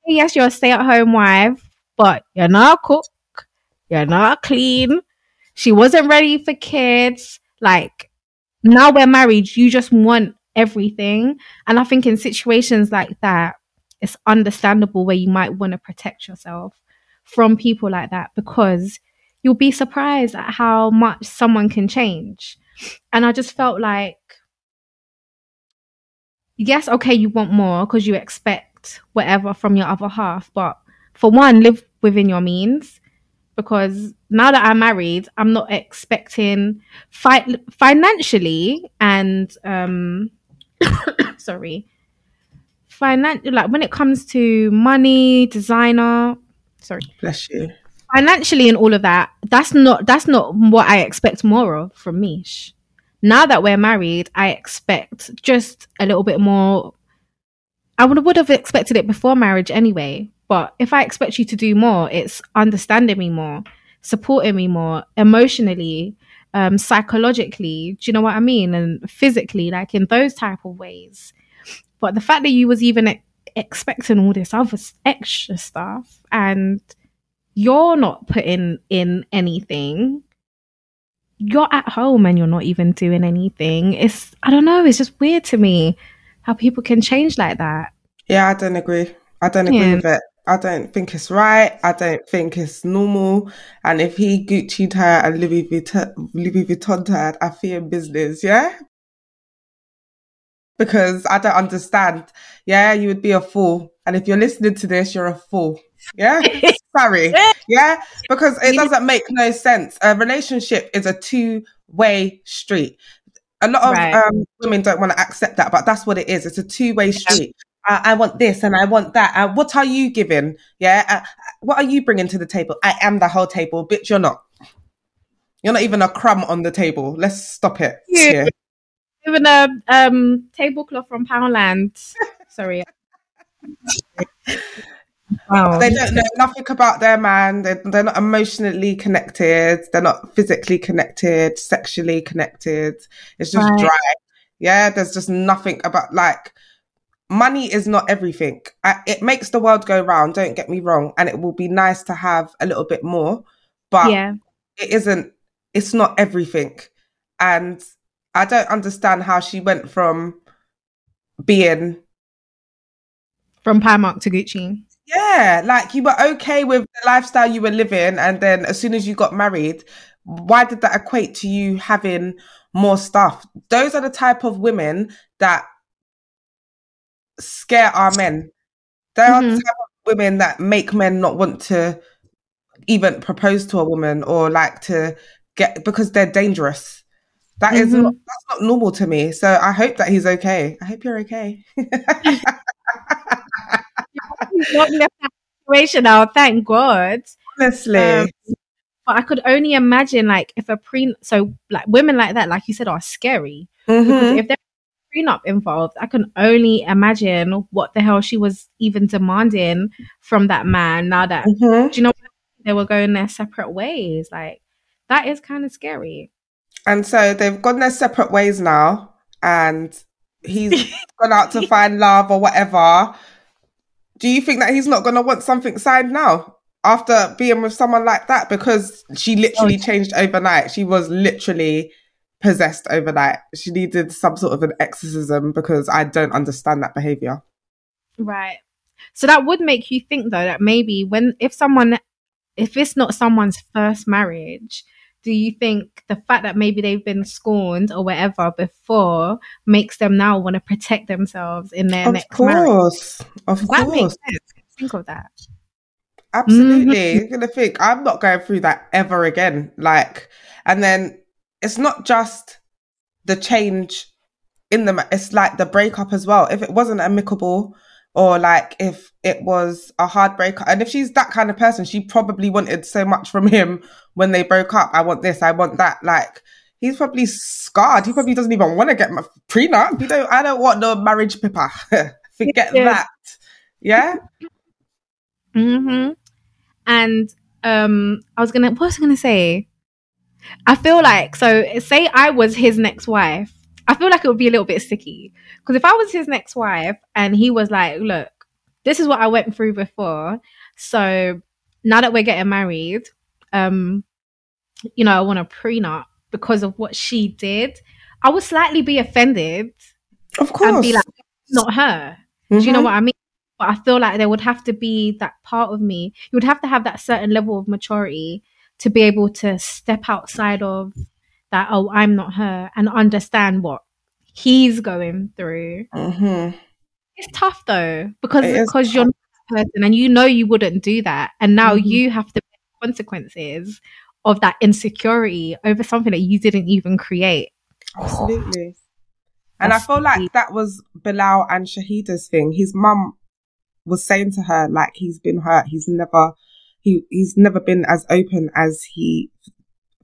yes, you're a stay-at-home wife, but you're not a cook. You're not clean. She wasn't ready for kids. Like now we're married, you just want everything. And I think in situations like that, it's understandable where you might want to protect yourself from people like that because you'll be surprised at how much someone can change. And I just felt like, yes, okay, you want more because you expect whatever from your other half, but for one, live within your means because now that I'm married, I'm not expecting fi- financially and um sorry financial like when it comes to money, designer, sorry, bless you, financially and all of that. That's not that's not what I expect more of from Mish. Now that we're married, I expect just a little bit more. I would would have expected it before marriage anyway, but if I expect you to do more, it's understanding me more, supporting me more emotionally, um, psychologically. Do you know what I mean? And physically, like in those type of ways. But the fact that you was even e- expecting all this other extra stuff and you're not putting in anything you're at home and you're not even doing anything. It's I don't know, it's just weird to me how people can change like that. Yeah, I don't agree. I don't agree yeah. with it. I don't think it's right. I don't think it's normal. And if he Gucci'd her and Louis Vuitton, Louis Vuitton her, I fear business. Yeah. Because I don't understand. Yeah, you would be a fool. And if you're listening to this, you're a fool. Yeah. Sorry. Yeah. Because it doesn't make no sense. A relationship is a two way street. A lot of right. um, women don't want to accept that, but that's what it is. It's a two way street. I, I, want this and I want that. Uh, what are you giving? Yeah. Uh, what are you bringing to the table? I am the whole table. Bitch, you're not. You're not even a crumb on the table. Let's stop it. Yeah. Even a um tablecloth from Poundland. Sorry. wow. They don't know nothing about their man. They're, they're not emotionally connected. They're not physically connected, sexually connected. It's just right. dry. Yeah, there's just nothing about like money is not everything. it makes the world go round, don't get me wrong, and it will be nice to have a little bit more, but yeah. it isn't it's not everything. And I don't understand how she went from being from Primark to Gucci. Yeah, like you were okay with the lifestyle you were living, and then as soon as you got married, why did that equate to you having more stuff? Those are the type of women that scare our men. They mm-hmm. are the type of women that make men not want to even propose to a woman or like to get because they're dangerous. That mm-hmm. is not, that's not normal to me. So I hope that he's okay. I hope you're okay. not in that situation now, thank God. Honestly. Um, but I could only imagine like if a pre so like women like that, like you said, are scary. Mm-hmm. Because if there's prenup involved, I can only imagine what the hell she was even demanding from that man now that mm-hmm. do you know they were going their separate ways. Like that is kind of scary. And so they've gone their separate ways now, and he's gone out to find love or whatever. Do you think that he's not going to want something signed now after being with someone like that? Because she literally oh, changed overnight. She was literally possessed overnight. She needed some sort of an exorcism because I don't understand that behavior. Right. So that would make you think though that maybe when if someone if it's not someone's first marriage, do you think the fact that maybe they've been scorned or whatever before makes them now want to protect themselves in their of next course. marriage? Of that course. Makes sense. Think of that. Absolutely. Mm-hmm. You're gonna think I'm not going through that ever again. Like, and then it's not just the change in the. It's like the breakup as well. If it wasn't amicable, or like if it was a hard breakup and if she's that kind of person she probably wanted so much from him when they broke up. I want this i want that. Like he's probably scarred. He probably doesn't even want to get my prenup you know i don't want no marriage paper forget yeah. that. Yeah? Mm-hmm. And um i was gonna what was i gonna say i feel like so say i was his next wife I feel like it would be a little bit sticky because if I was his next wife and he was like, "Look, this is what I went through before, so now that we're getting married, um, you know, I want a prenup because of what she did," I would slightly be offended. Of course, and be like, "Not her." Mm-hmm. Do you know mm-hmm. what I mean? But I feel like there would have to be that part of me. You would have to have that certain level of maturity to be able to step outside of that oh i'm not her and understand what he's going through. Mm-hmm. it's tough though because it because you're not a person and you know you wouldn't do that and now mm-hmm. you have the consequences of that insecurity over something that you didn't even create. Absolutely. And i feel like that was bilal and shahida's thing. His mum was saying to her like he's been hurt. He's never he he's never been as open as he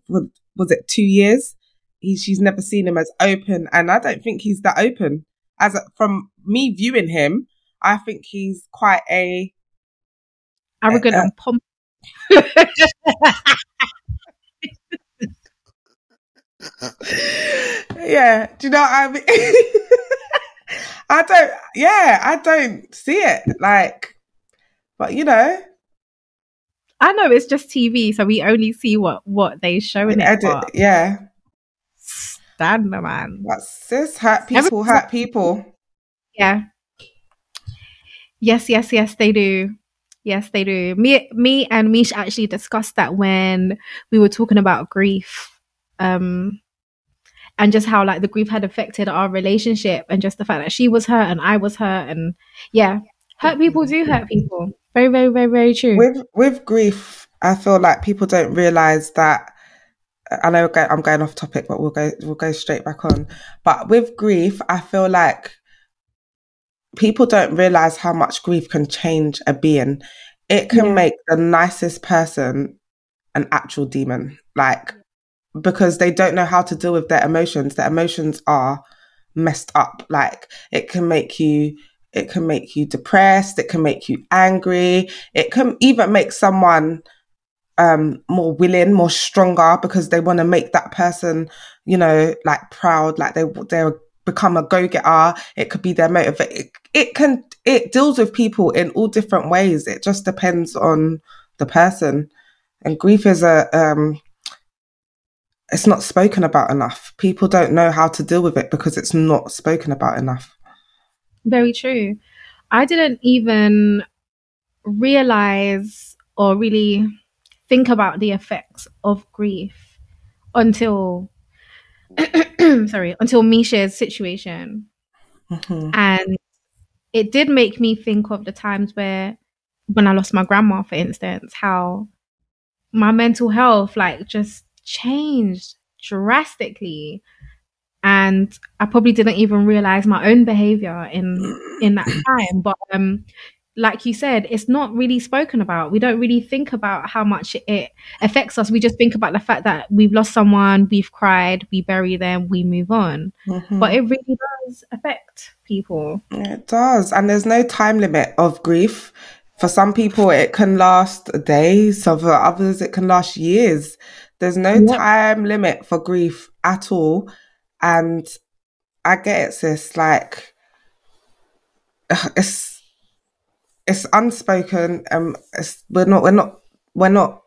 was it two years? He, she's never seen him as open, and I don't think he's that open. As a, from me viewing him, I think he's quite a arrogant a, and pomp. yeah, do you know what I mean? I don't. Yeah, I don't see it like, but you know, I know it's just TV, so we only see what what they show in it. Edit, yeah. Stand the man. That's this hurt people hurt people. Yeah. Yes, yes, yes, they do. Yes, they do. Me, me, and Mish actually discussed that when we were talking about grief, um, and just how like the grief had affected our relationship, and just the fact that she was hurt and I was hurt, and yeah, hurt people do hurt people. Very, very, very, very true. With with grief, I feel like people don't realize that. I know I'm going off topic, but we'll go we'll go straight back on. But with grief, I feel like people don't realize how much grief can change a being. It can yeah. make the nicest person an actual demon, like because they don't know how to deal with their emotions. Their emotions are messed up. Like it can make you it can make you depressed, it can make you angry, it can even make someone um more willing, more stronger because they want to make that person, you know, like proud, like they they're become a go-getter. It could be their motive it, it can it deals with people in all different ways. It just depends on the person. And grief is a um it's not spoken about enough. People don't know how to deal with it because it's not spoken about enough very true i didn't even realize or really think about the effects of grief until sorry, until Misha's situation. Mm-hmm. And it did make me think of the times where when I lost my grandma, for instance, how my mental health like just changed drastically. And I probably didn't even realize my own behavior in in that time. But um like you said, it's not really spoken about. We don't really think about how much it affects us. We just think about the fact that we've lost someone, we've cried, we bury them, we move on. Mm-hmm. But it really does affect people. It does. And there's no time limit of grief. For some people, it can last days. So for others, it can last years. There's no yep. time limit for grief at all. And I get it, sis. Like, it's it's unspoken. Um, it's, we're not, we're not, we're not,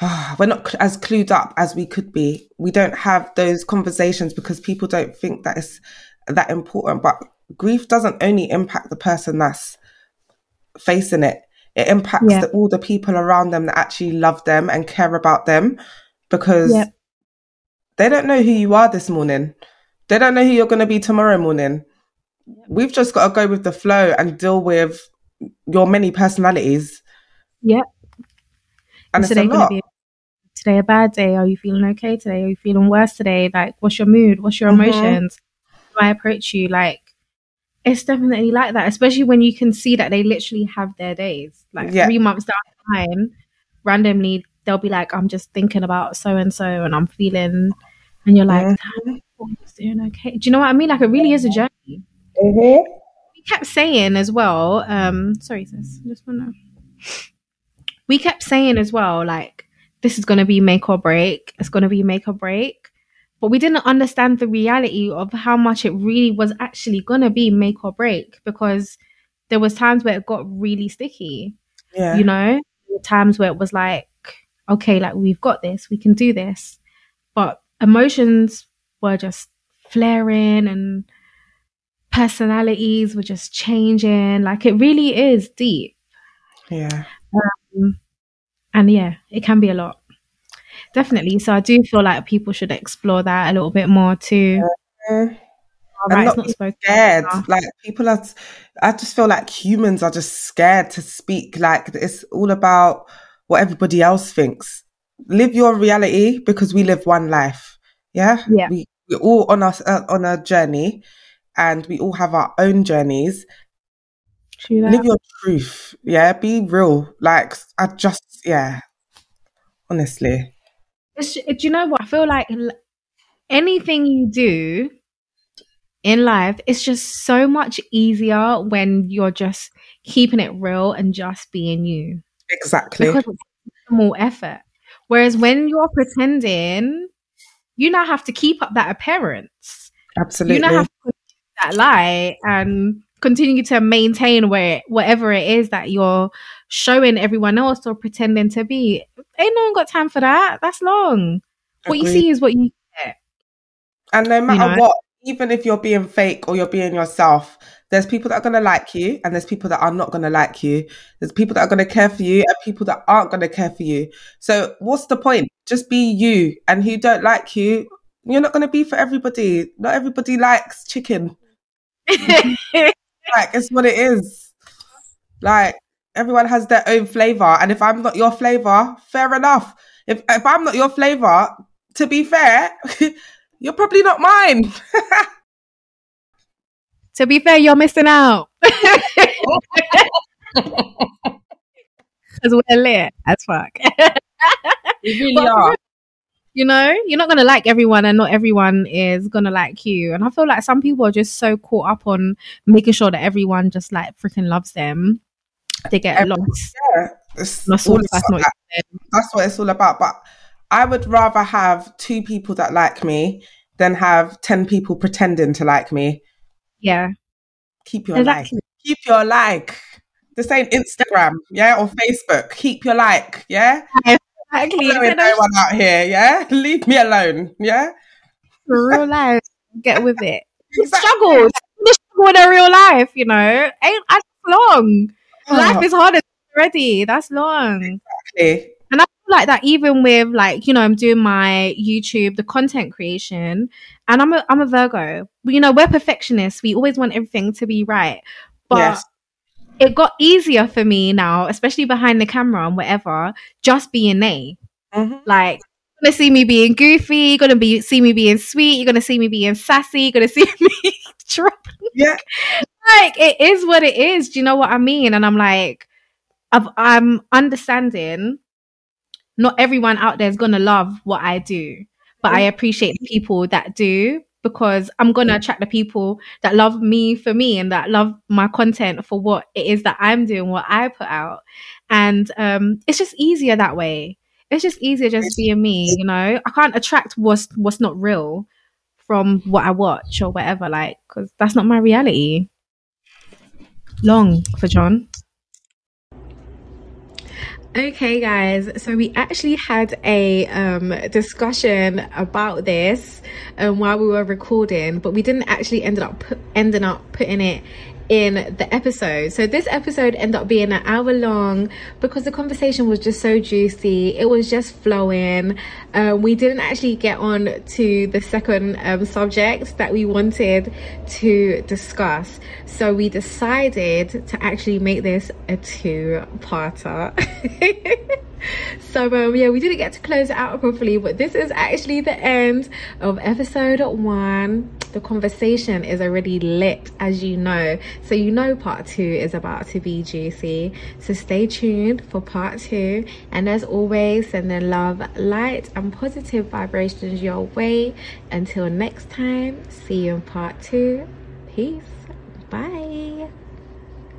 uh, we're not as clued up as we could be. We don't have those conversations because people don't think that it's that important. But grief doesn't only impact the person that's facing it. It impacts yeah. the, all the people around them that actually love them and care about them because yep. They don't know who you are this morning. They don't know who you're going to be tomorrow morning we've just got to go with the flow and deal with your many personalities. Yep. And today it's a lot. Be today a bad day? Are you feeling okay today? Are you feeling worse today? Like, what's your mood? What's your mm-hmm. emotions? How I approach you? Like, it's definitely like that, especially when you can see that they literally have their days. Like yeah. three months down the line, randomly they'll be like, "I'm just thinking about so and so, and I'm feeling," and you're like, mm-hmm. "Doing okay." Do you know what I mean? Like, it really is a journey. Mm-hmm. We kept saying as well, um, sorry, sis, I just wanna. We kept saying as well, like, this is going to be make or break. It's going to be make or break. But we didn't understand the reality of how much it really was actually going to be make or break because there was times where it got really sticky. Yeah. You know, times where it was like, okay, like we've got this, we can do this. But emotions were just flaring and personalities were just changing. Like it really is deep. Yeah. Um, and yeah, it can be a lot. Definitely. So I do feel like people should explore that a little bit more too. Yeah. Right, not, not scared. Like people are, I just feel like humans are just scared to speak. Like it's all about what everybody else thinks. Live your reality because we live one life. Yeah. Yeah. We, we're all on us uh, on a journey and we all have our own journeys. Live your truth. Yeah, be real. Like I just yeah. Honestly. It's, do you know what? I feel like anything you do in life it's just so much easier when you're just keeping it real and just being you. Exactly. Because it's more effort. Whereas when you're pretending, you now have to keep up that appearance. Absolutely. You now have to that lie and continue to maintain where whatever it is that you're showing everyone else or pretending to be. Ain't no one got time for that. That's long. Agreed. What you see is what you get. And no matter you know? what, even if you're being fake or you're being yourself, there's people that are going to like you and there's people that are not going to like you. There's people that are going to care for you and people that aren't going to care for you. So what's the point? Just be you. And who don't like you, you're not going to be for everybody. Not everybody likes chicken. like it's what it is. Like everyone has their own flavor, and if I'm not your flavor, fair enough. If if I'm not your flavor, to be fair, you're probably not mine. to be fair, you're missing out. Because we're lit as fuck. We really but are. you know, you're not gonna like everyone, and not everyone is gonna like you. And I feel like some people are just so caught up on making sure that everyone just like freaking loves them. They get Every- lost. Yeah, it's Lost all all that's not that's what it's all about. But I would rather have two people that like me than have ten people pretending to like me. Yeah, Keep your exactly. like. Keep your like. The same Instagram, yeah, or Facebook. Keep your like, yeah. Exactly. Following no one out here, yeah. Leave me alone, yeah. Real life, get with it. Exactly. Struggles, the struggle in real life, you know, ain't that's long. Oh. Life Oh, is harder already. That's long. exactly. And I feel like that even with like, you know, I'm doing my YouTube, the content creation, and I'm a I'm a Virgo. You know, we're perfectionists. We always want everything to be right. But Yes. it got easier for me now, especially behind the camera and whatever, just being me. Mhm. Like you're gonna see me being goofy, you're gonna be see me being sweet, you're gonna see me being sassy, you're gonna see me dropping Yeah. like it is what it is. Do you know what I mean? And I'm like, I've, I'm understanding. Not everyone out there is gonna love what I do, but I appreciate the people that do because I'm gonna attract the people that love me for me and that love my content for what it is that I'm doing, what I put out, and um, it's just easier that way. It's just easier just being me, you know. I can't attract what's what's not real from what I watch or whatever, like, because that's not my reality long for John. Okay, guys. So we actually had a um, discussion about this um, while we were recording, but we didn't actually ended up ending up putting it in the episode. So this episode ended up being an hour long because the conversation was just so juicy. It was just flowing. Uh, we didn't actually get on to the second um, subject that we wanted to discuss. So we decided to actually make this a two-parter. so um, yeah, we didn't get to close it out properly, but this is actually the end of episode one. The conversation is already lit, as you know. So you know part two is about to be juicy. So stay tuned for part two. And as always, sending love, light, and positive vibrations your way. Until next time, see you in part two. Peace. Bye.